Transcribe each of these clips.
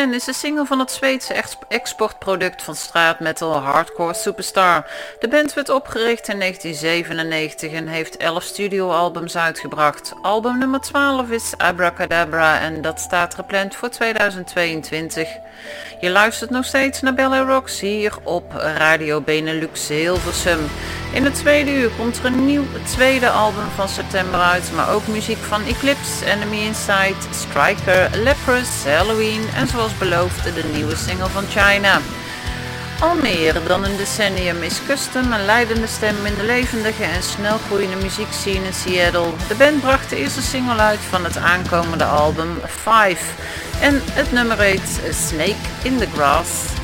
Is de single van het Zweedse exportproduct van straatmetal Hardcore Superstar. De band werd opgericht in 1997 en heeft 11 studioalbums uitgebracht. Album nummer 12 is Abracadabra en dat staat gepland voor 2022. Je luistert nog steeds naar Bella Rocks hier op Radio Benelux Hilversum. In het tweede uur komt er een nieuw tweede album van september uit, maar ook muziek van Eclipse, Enemy Inside, Striker, Leprous, Halloween en zoals beloofd de nieuwe single van China. Al meer dan een decennium is Custom een leidende stem in de levendige en snel groeiende muziekscene in Seattle. De band bracht de eerste single uit van het aankomende album Five en het nummer heet Snake in the Grass.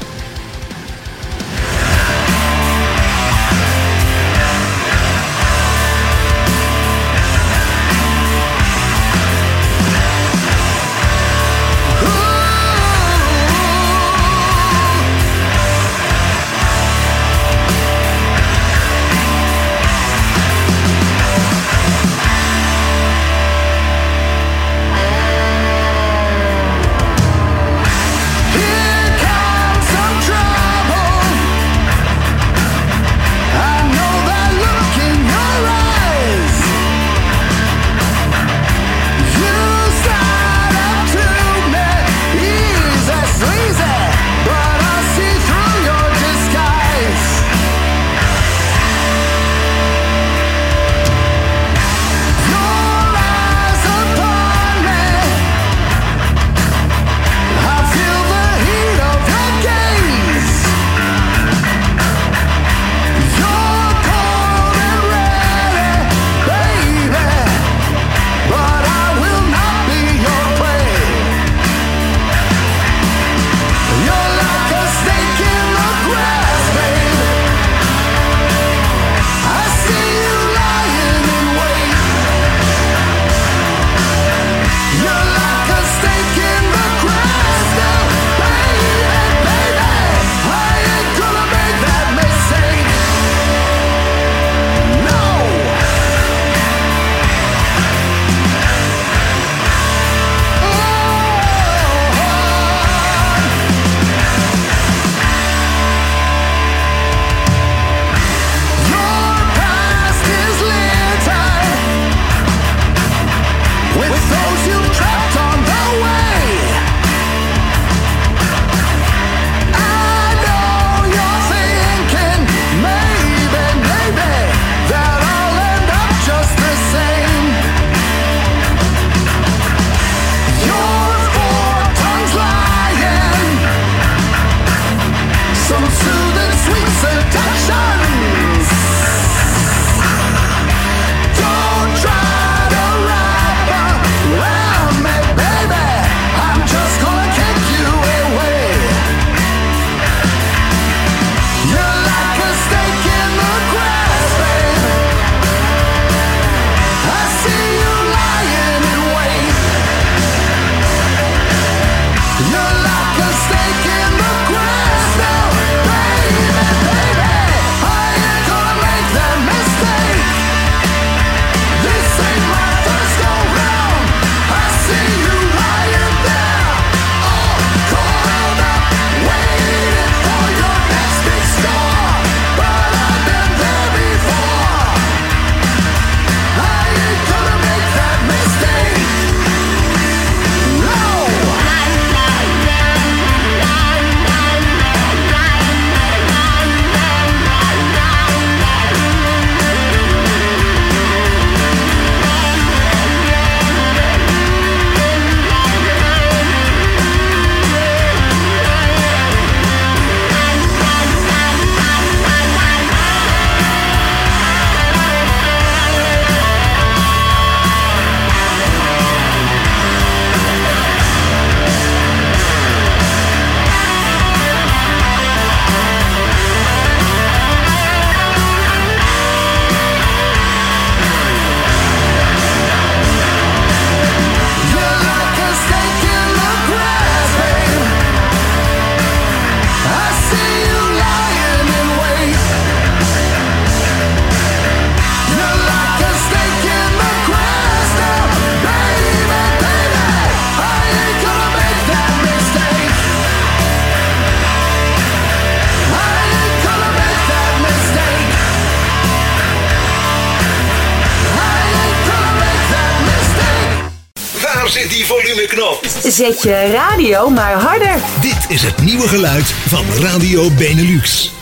Zet die volumeknop? Zet je radio maar harder. Dit is het nieuwe geluid van Radio Benelux.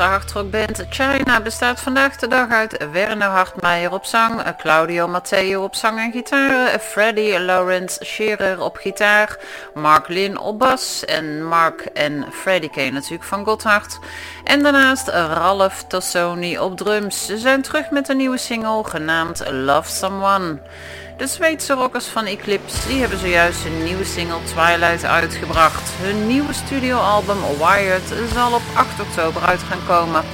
Nederlandse hardrockband China bestaat vandaag de dag uit Werner Hartmeijer op zang, Claudio Matteo op zang en gitaar, Freddy Lawrence Scherer op gitaar, Mark Lin op bas en Mark en Freddy Kane natuurlijk van Godhard. En daarnaast Ralph Tassoni op drums. Ze zijn terug met een nieuwe single genaamd Love Someone. De Zweedse rockers van Eclipse die hebben zojuist een nieuwe single Twilight uitgebracht. Hun nieuwe studioalbum Wired zal op 8 oktober uit gaan komen.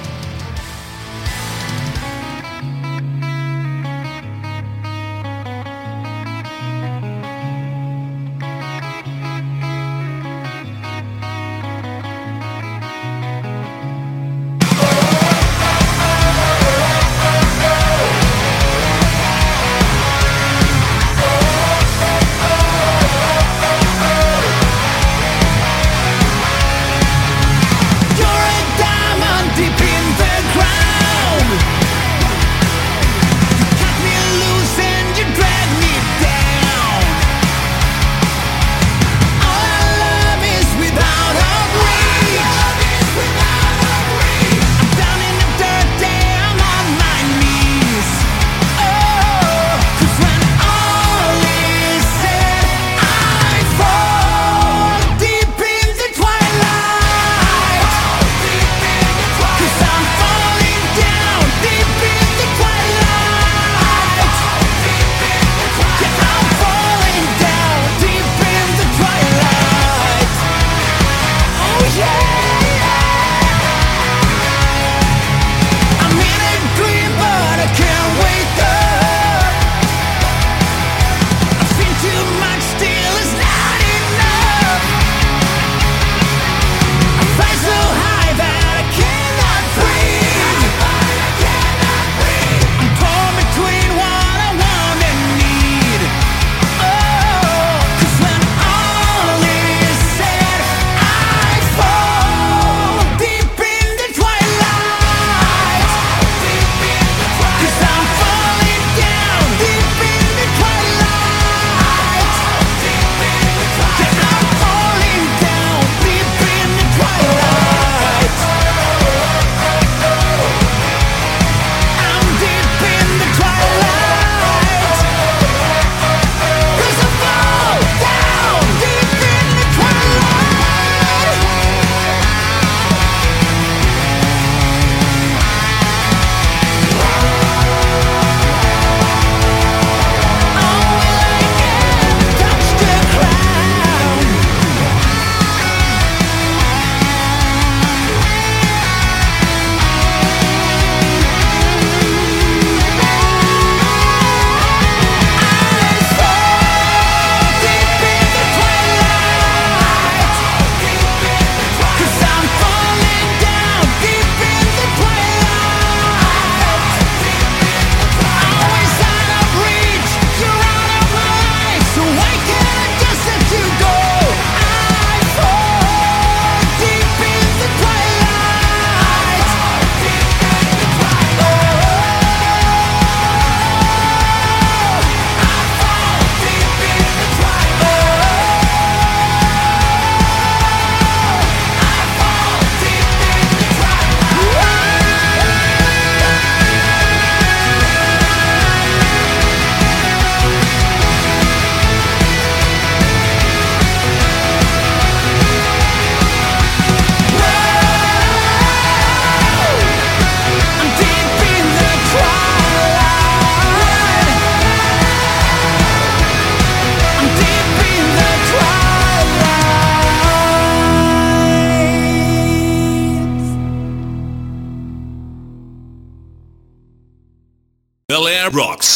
Rocks.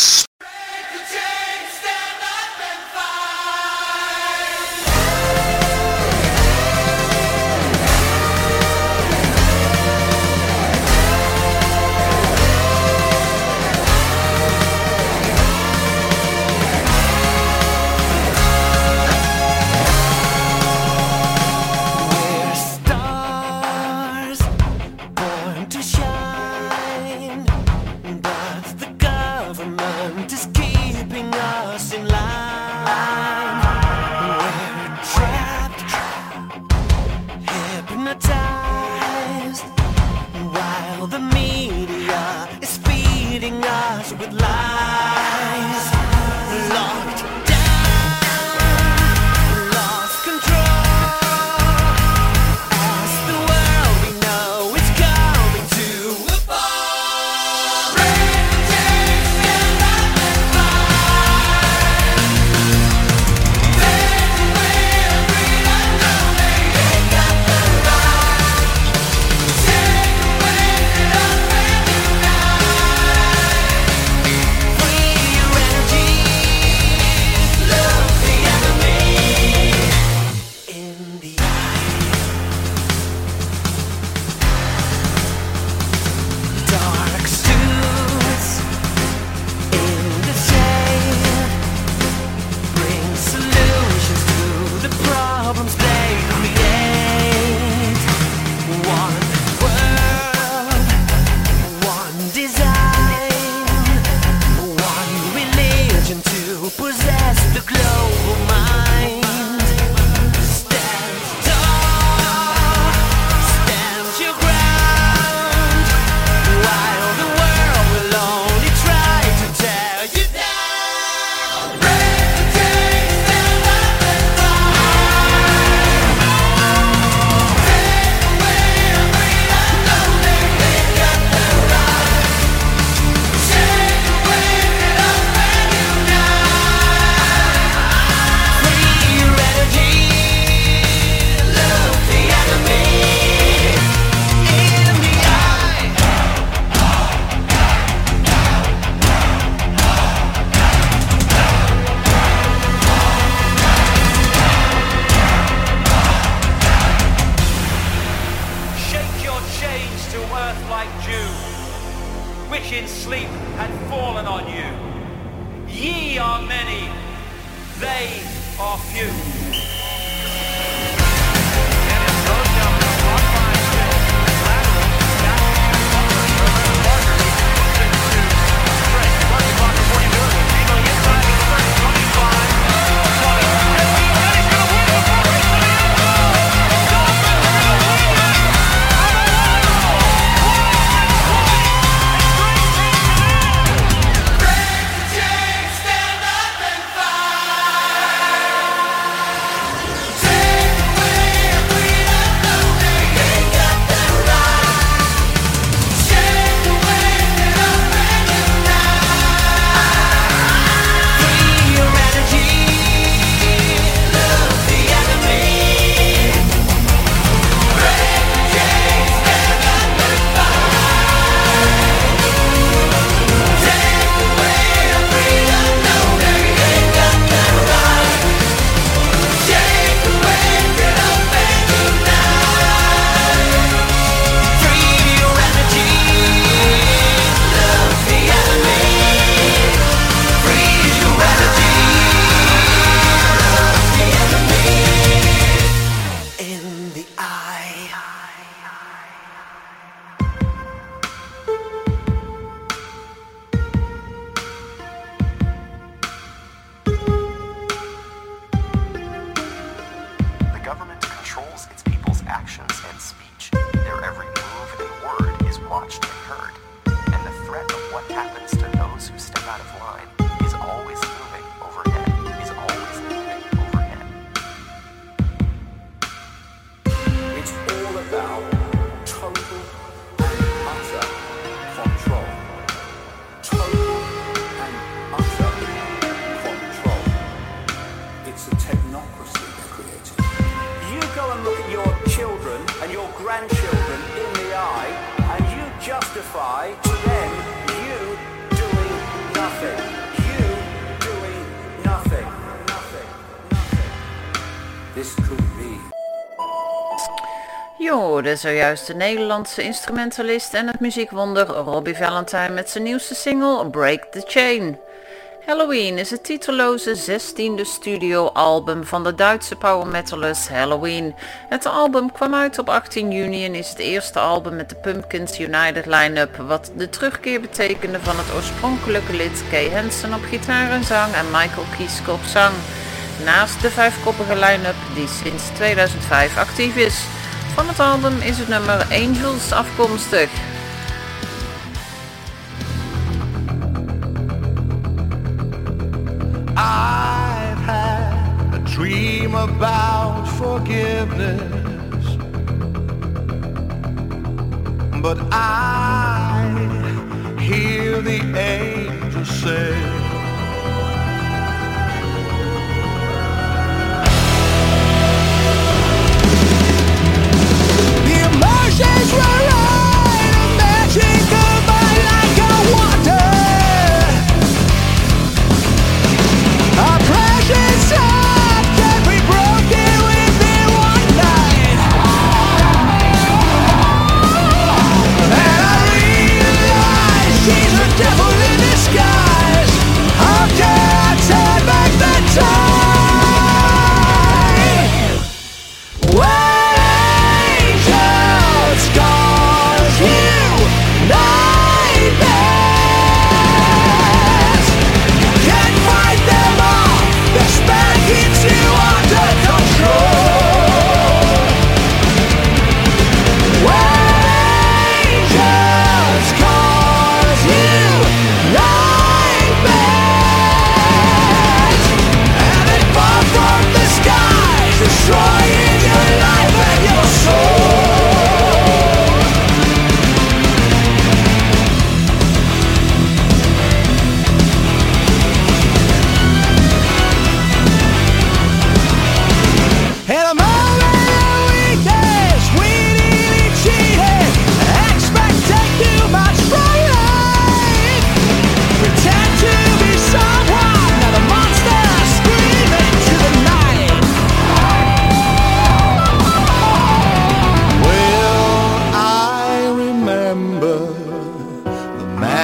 To Zojuist de Nederlandse instrumentalist en het muziekwonder Robbie Valentine met zijn nieuwste single Break the Chain. Halloween is het titelloze 16e studioalbum van de Duitse power metalers Halloween. Het album kwam uit op 18 juni en is het eerste album met de Pumpkins United line-up, wat de terugkeer betekende van het oorspronkelijke lid Kay Hansen op gitaar en zang en Michael Kieske op zang. Naast de vijfkoppige line-up die sinds 2005 actief is. Van het album is het nummer Angels afkomstig. I've had a dream about forgiveness, but I hear the angels say. She's right.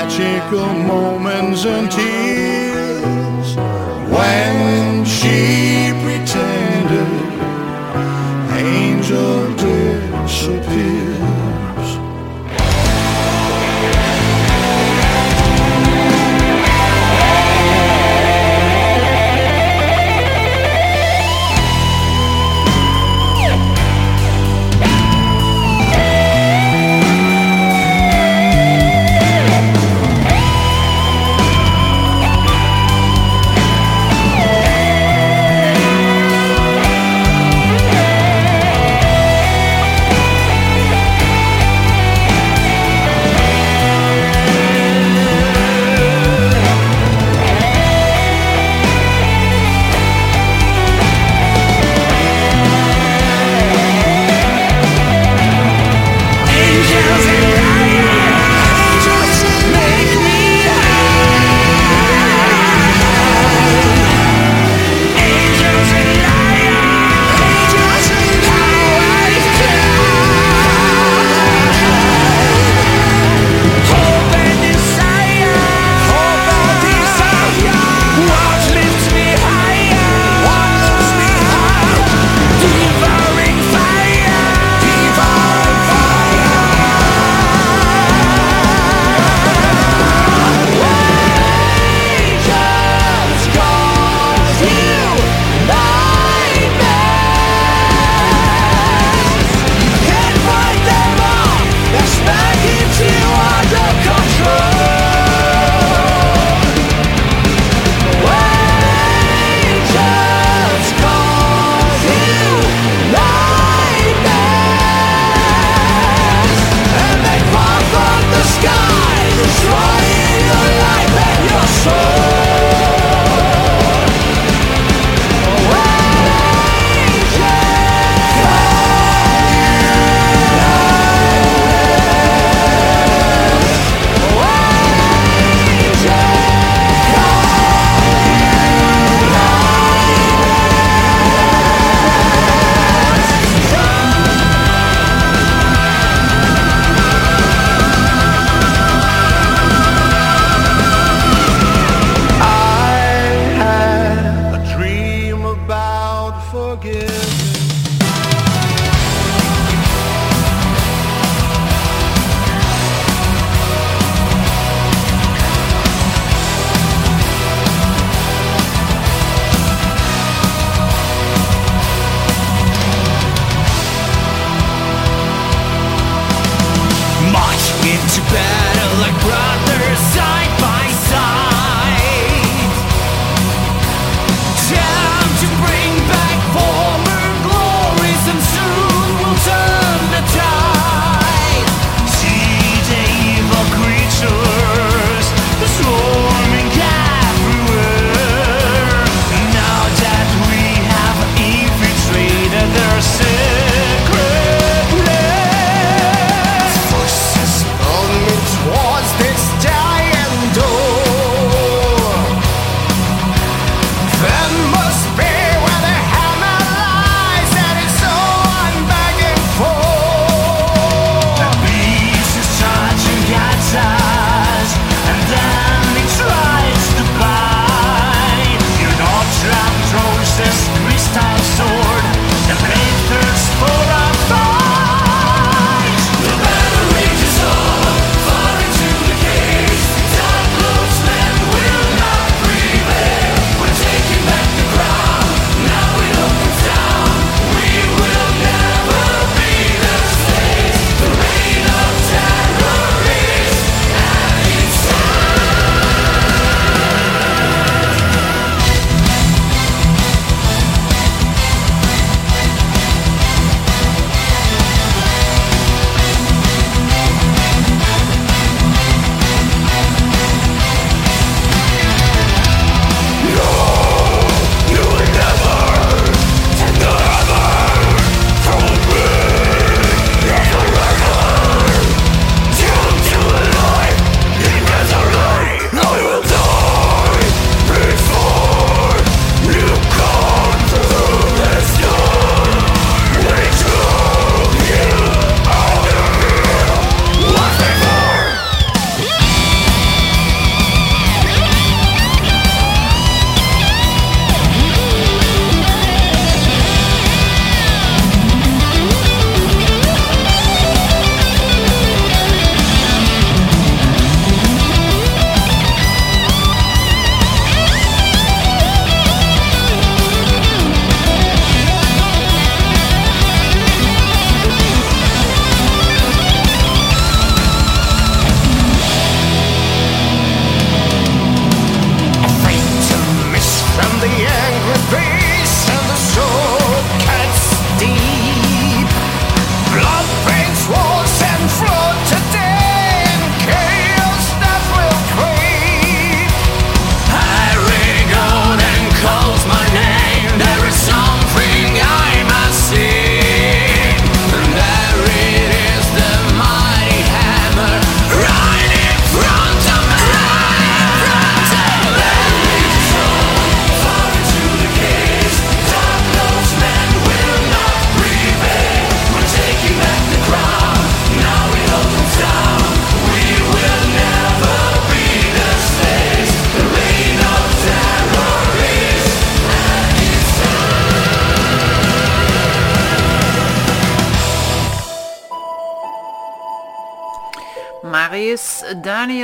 Magical moments and tears when she pretended angel disappears.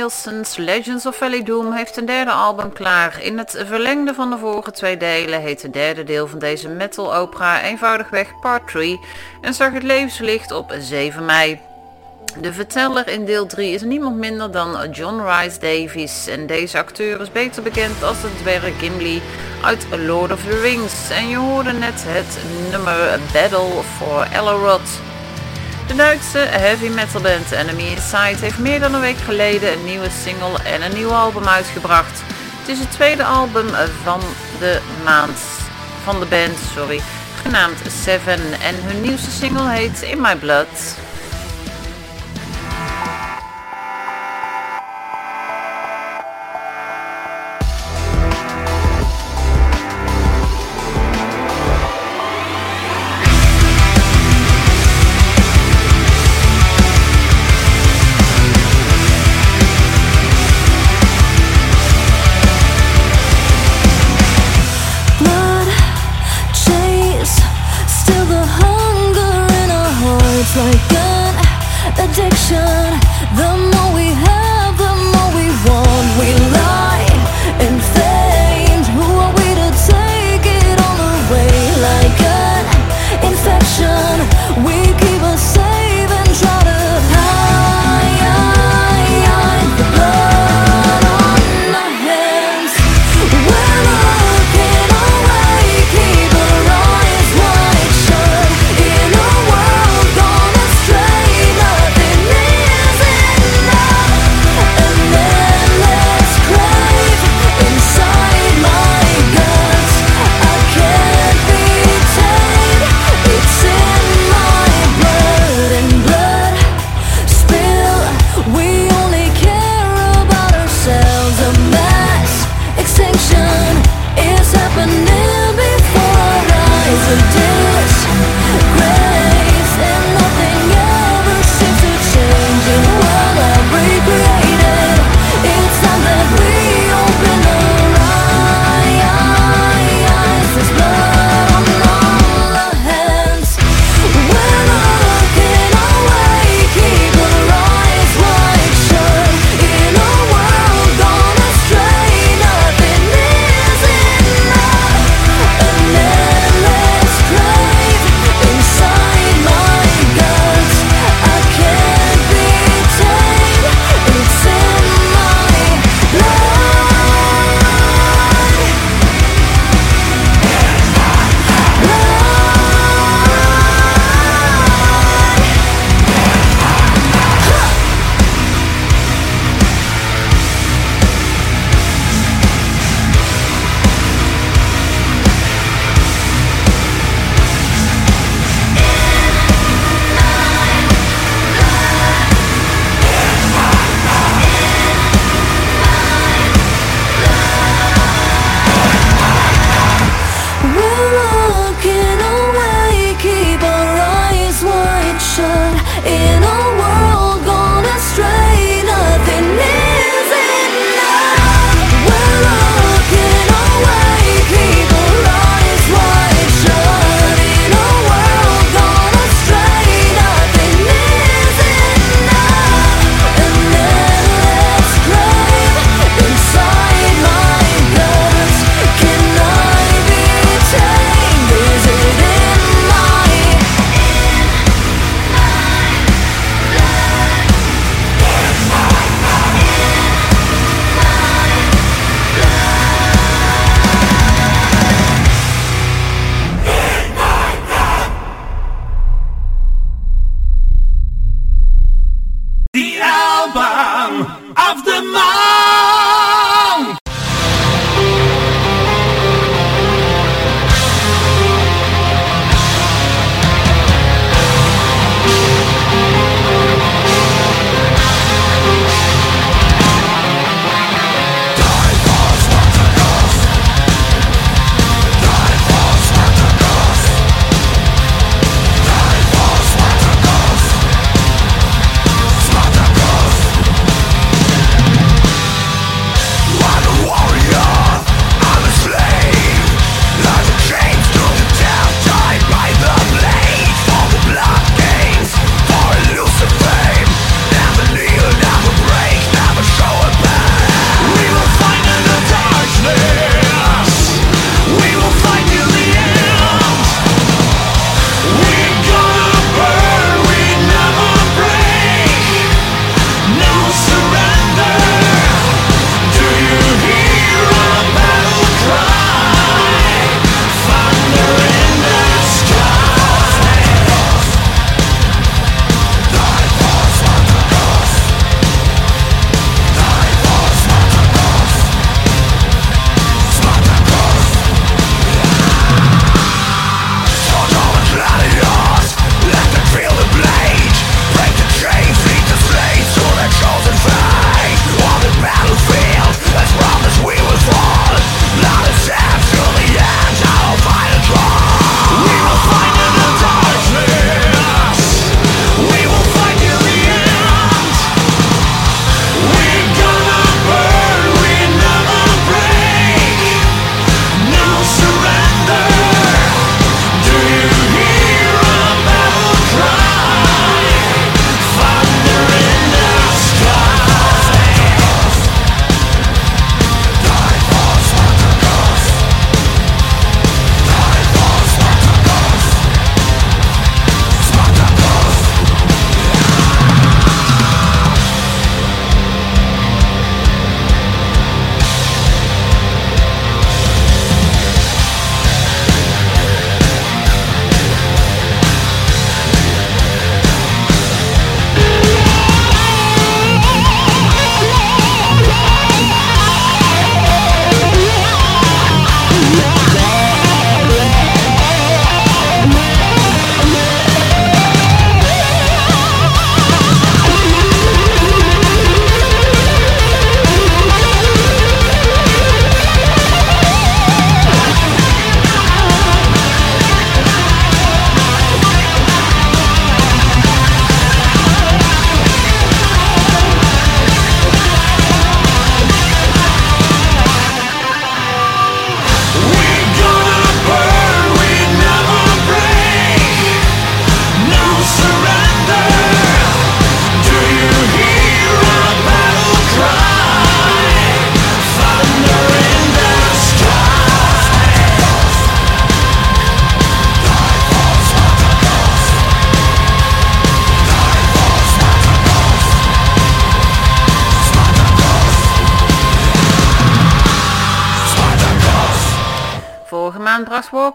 Danielson's Legends of Valley Doom heeft een derde album klaar. In het verlengde van de vorige twee delen heet het derde deel van deze metal opera eenvoudigweg Part 3 en zag het levenslicht op 7 mei. De verteller in deel 3 is niemand minder dan John Rice Davies en deze acteur is beter bekend als de dwerg Gimli uit Lord of the Rings en je hoorde net het nummer Battle for Elrond. De Duitse heavy metal band Enemy Inside heeft meer dan een week geleden een nieuwe single en een nieuw album uitgebracht. Het is het tweede album van de maand van de band, sorry, genaamd Seven en hun nieuwste single heet In My Blood. Addiction. The more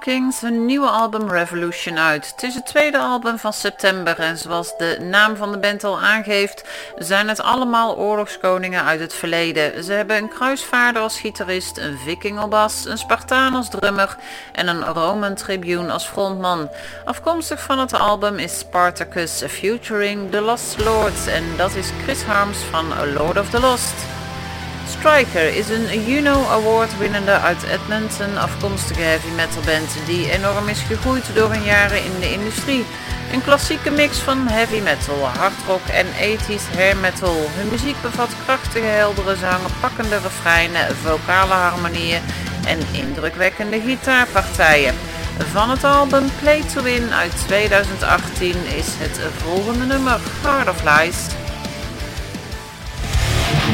een nieuwe album Revolution uit. Het is het tweede album van september en zoals de naam van de band al aangeeft, zijn het allemaal oorlogskoningen uit het verleden. Ze hebben een kruisvaarder als gitarist, een viking op bas, een Spartaan als drummer en een Roman Tribune als frontman. Afkomstig van het album is Spartacus featuring The Lost Lords en dat is Chris Harms van Lord of the Lost. Striker is een Juno Award winnende uit Edmonton afkomstige heavy metal band die enorm is gegroeid door hun jaren in de industrie. Een klassieke mix van heavy metal, hard rock en 80s hair metal. Hun muziek bevat krachtige heldere zangen, pakkende refreinen, vocale harmonieën en indrukwekkende gitaarpartijen. Van het album Play to Win uit 2018 is het volgende nummer Heart of Lies.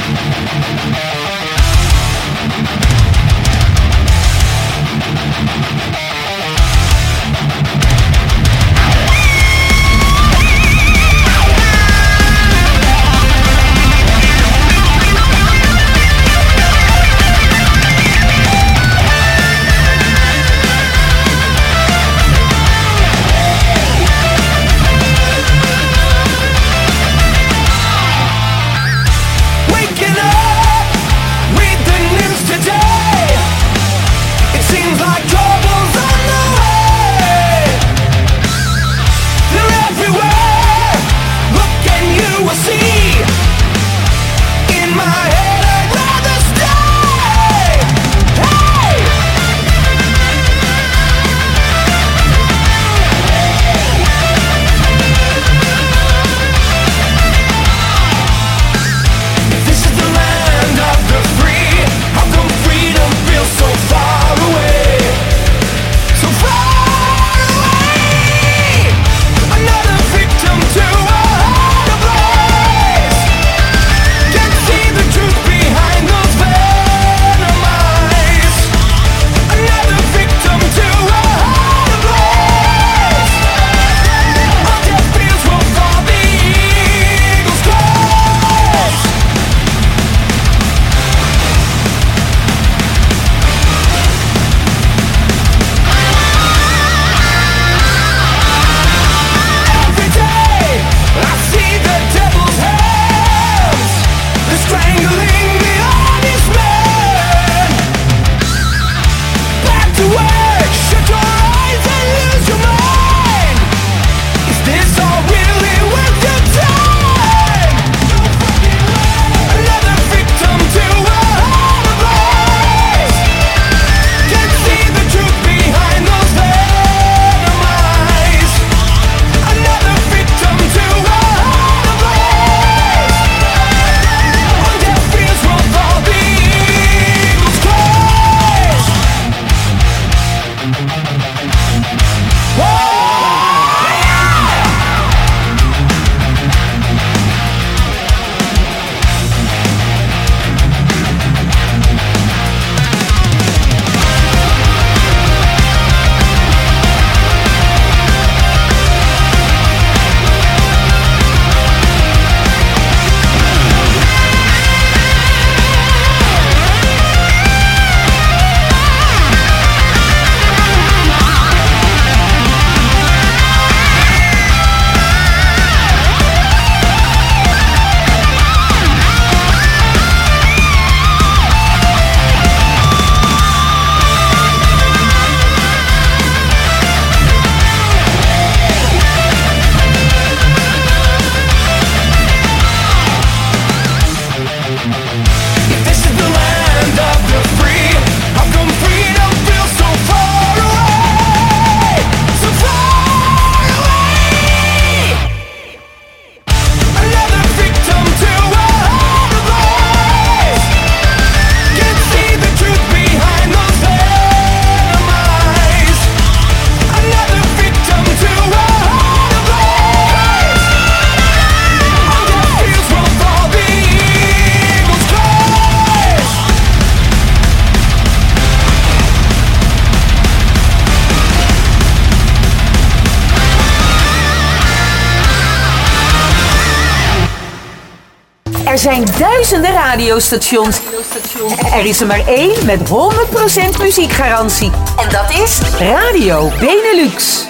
Thank you. Whoa! duizenden radiostations. Er is er maar één met 100% muziekgarantie. En dat is Radio Benelux.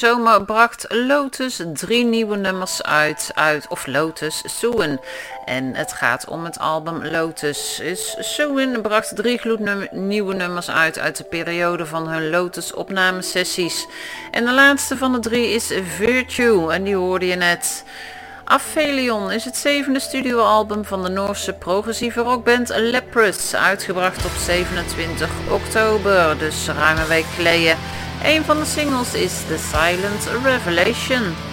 Zomer bracht Lotus drie nieuwe nummers uit, uit of Lotus Suin. En het gaat om het album Lotus. Suin bracht drie gloednieuwe nummers uit uit de periode van hun Lotus opnamesessies. En de laatste van de drie is Virtue en die hoorde je net. Aphelion is het zevende studioalbum van de Noorse progressieve rockband Leprous, uitgebracht op 27 oktober, dus ruim een week geleden. Een van de singles is The Silent Revelation.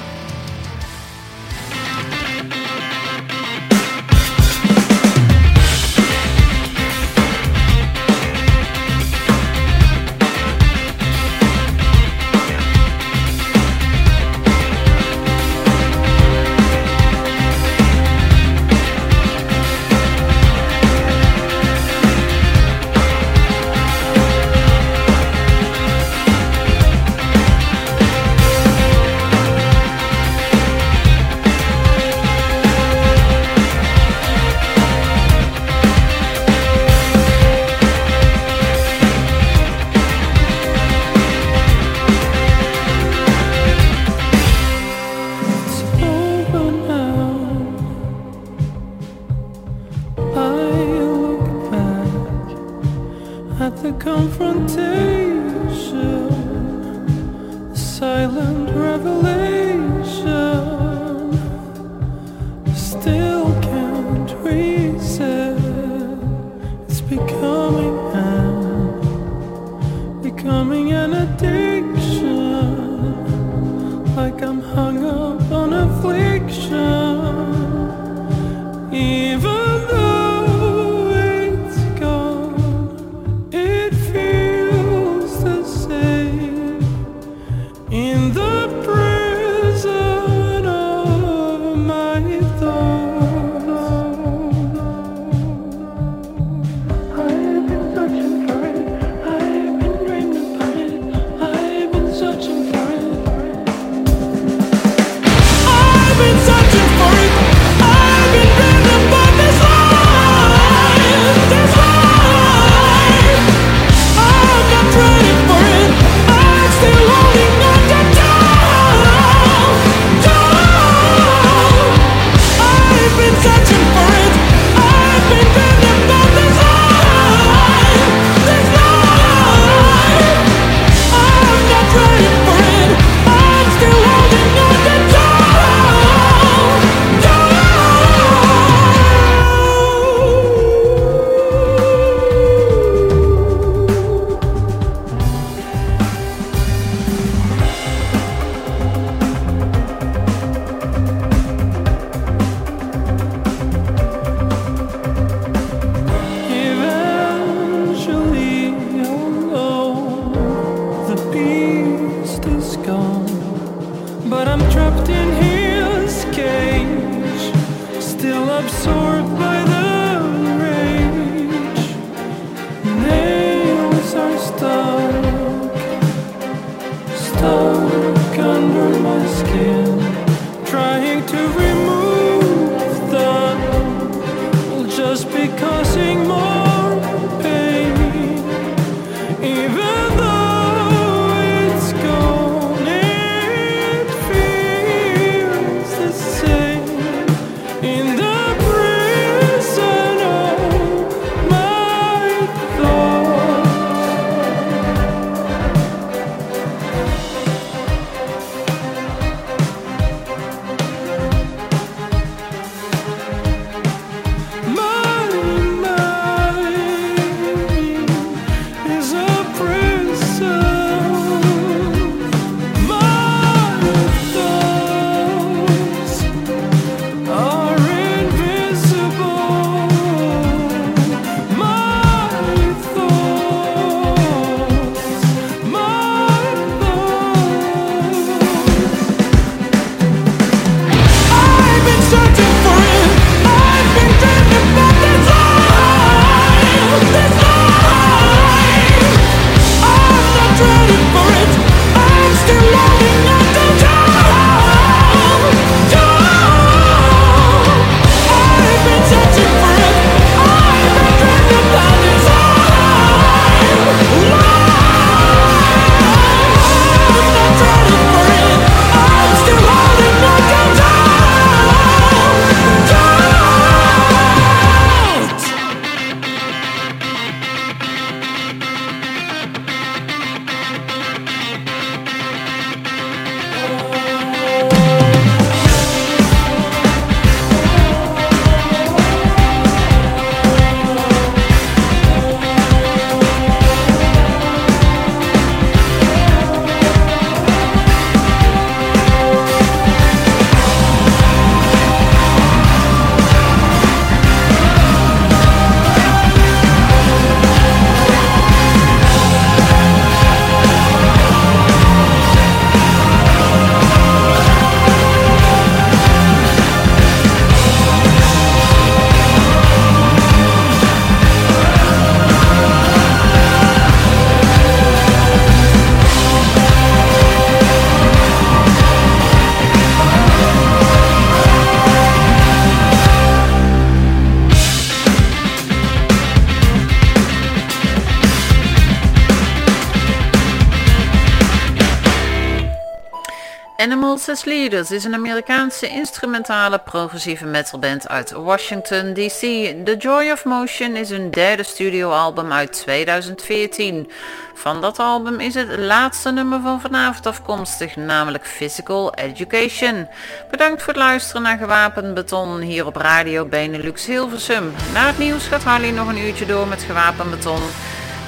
Animals as Leaders is een Amerikaanse instrumentale progressieve metalband uit Washington DC. The Joy of Motion is hun derde studioalbum uit 2014. Van dat album is het laatste nummer van vanavond afkomstig, namelijk Physical Education. Bedankt voor het luisteren naar Gewapend Beton hier op Radio Benelux Hilversum. Na het nieuws gaat Harley nog een uurtje door met Gewapend Beton.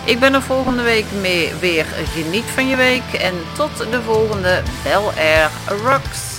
Ik ben er volgende week mee weer. Geniet van je week en tot de volgende Bel Air Rocks.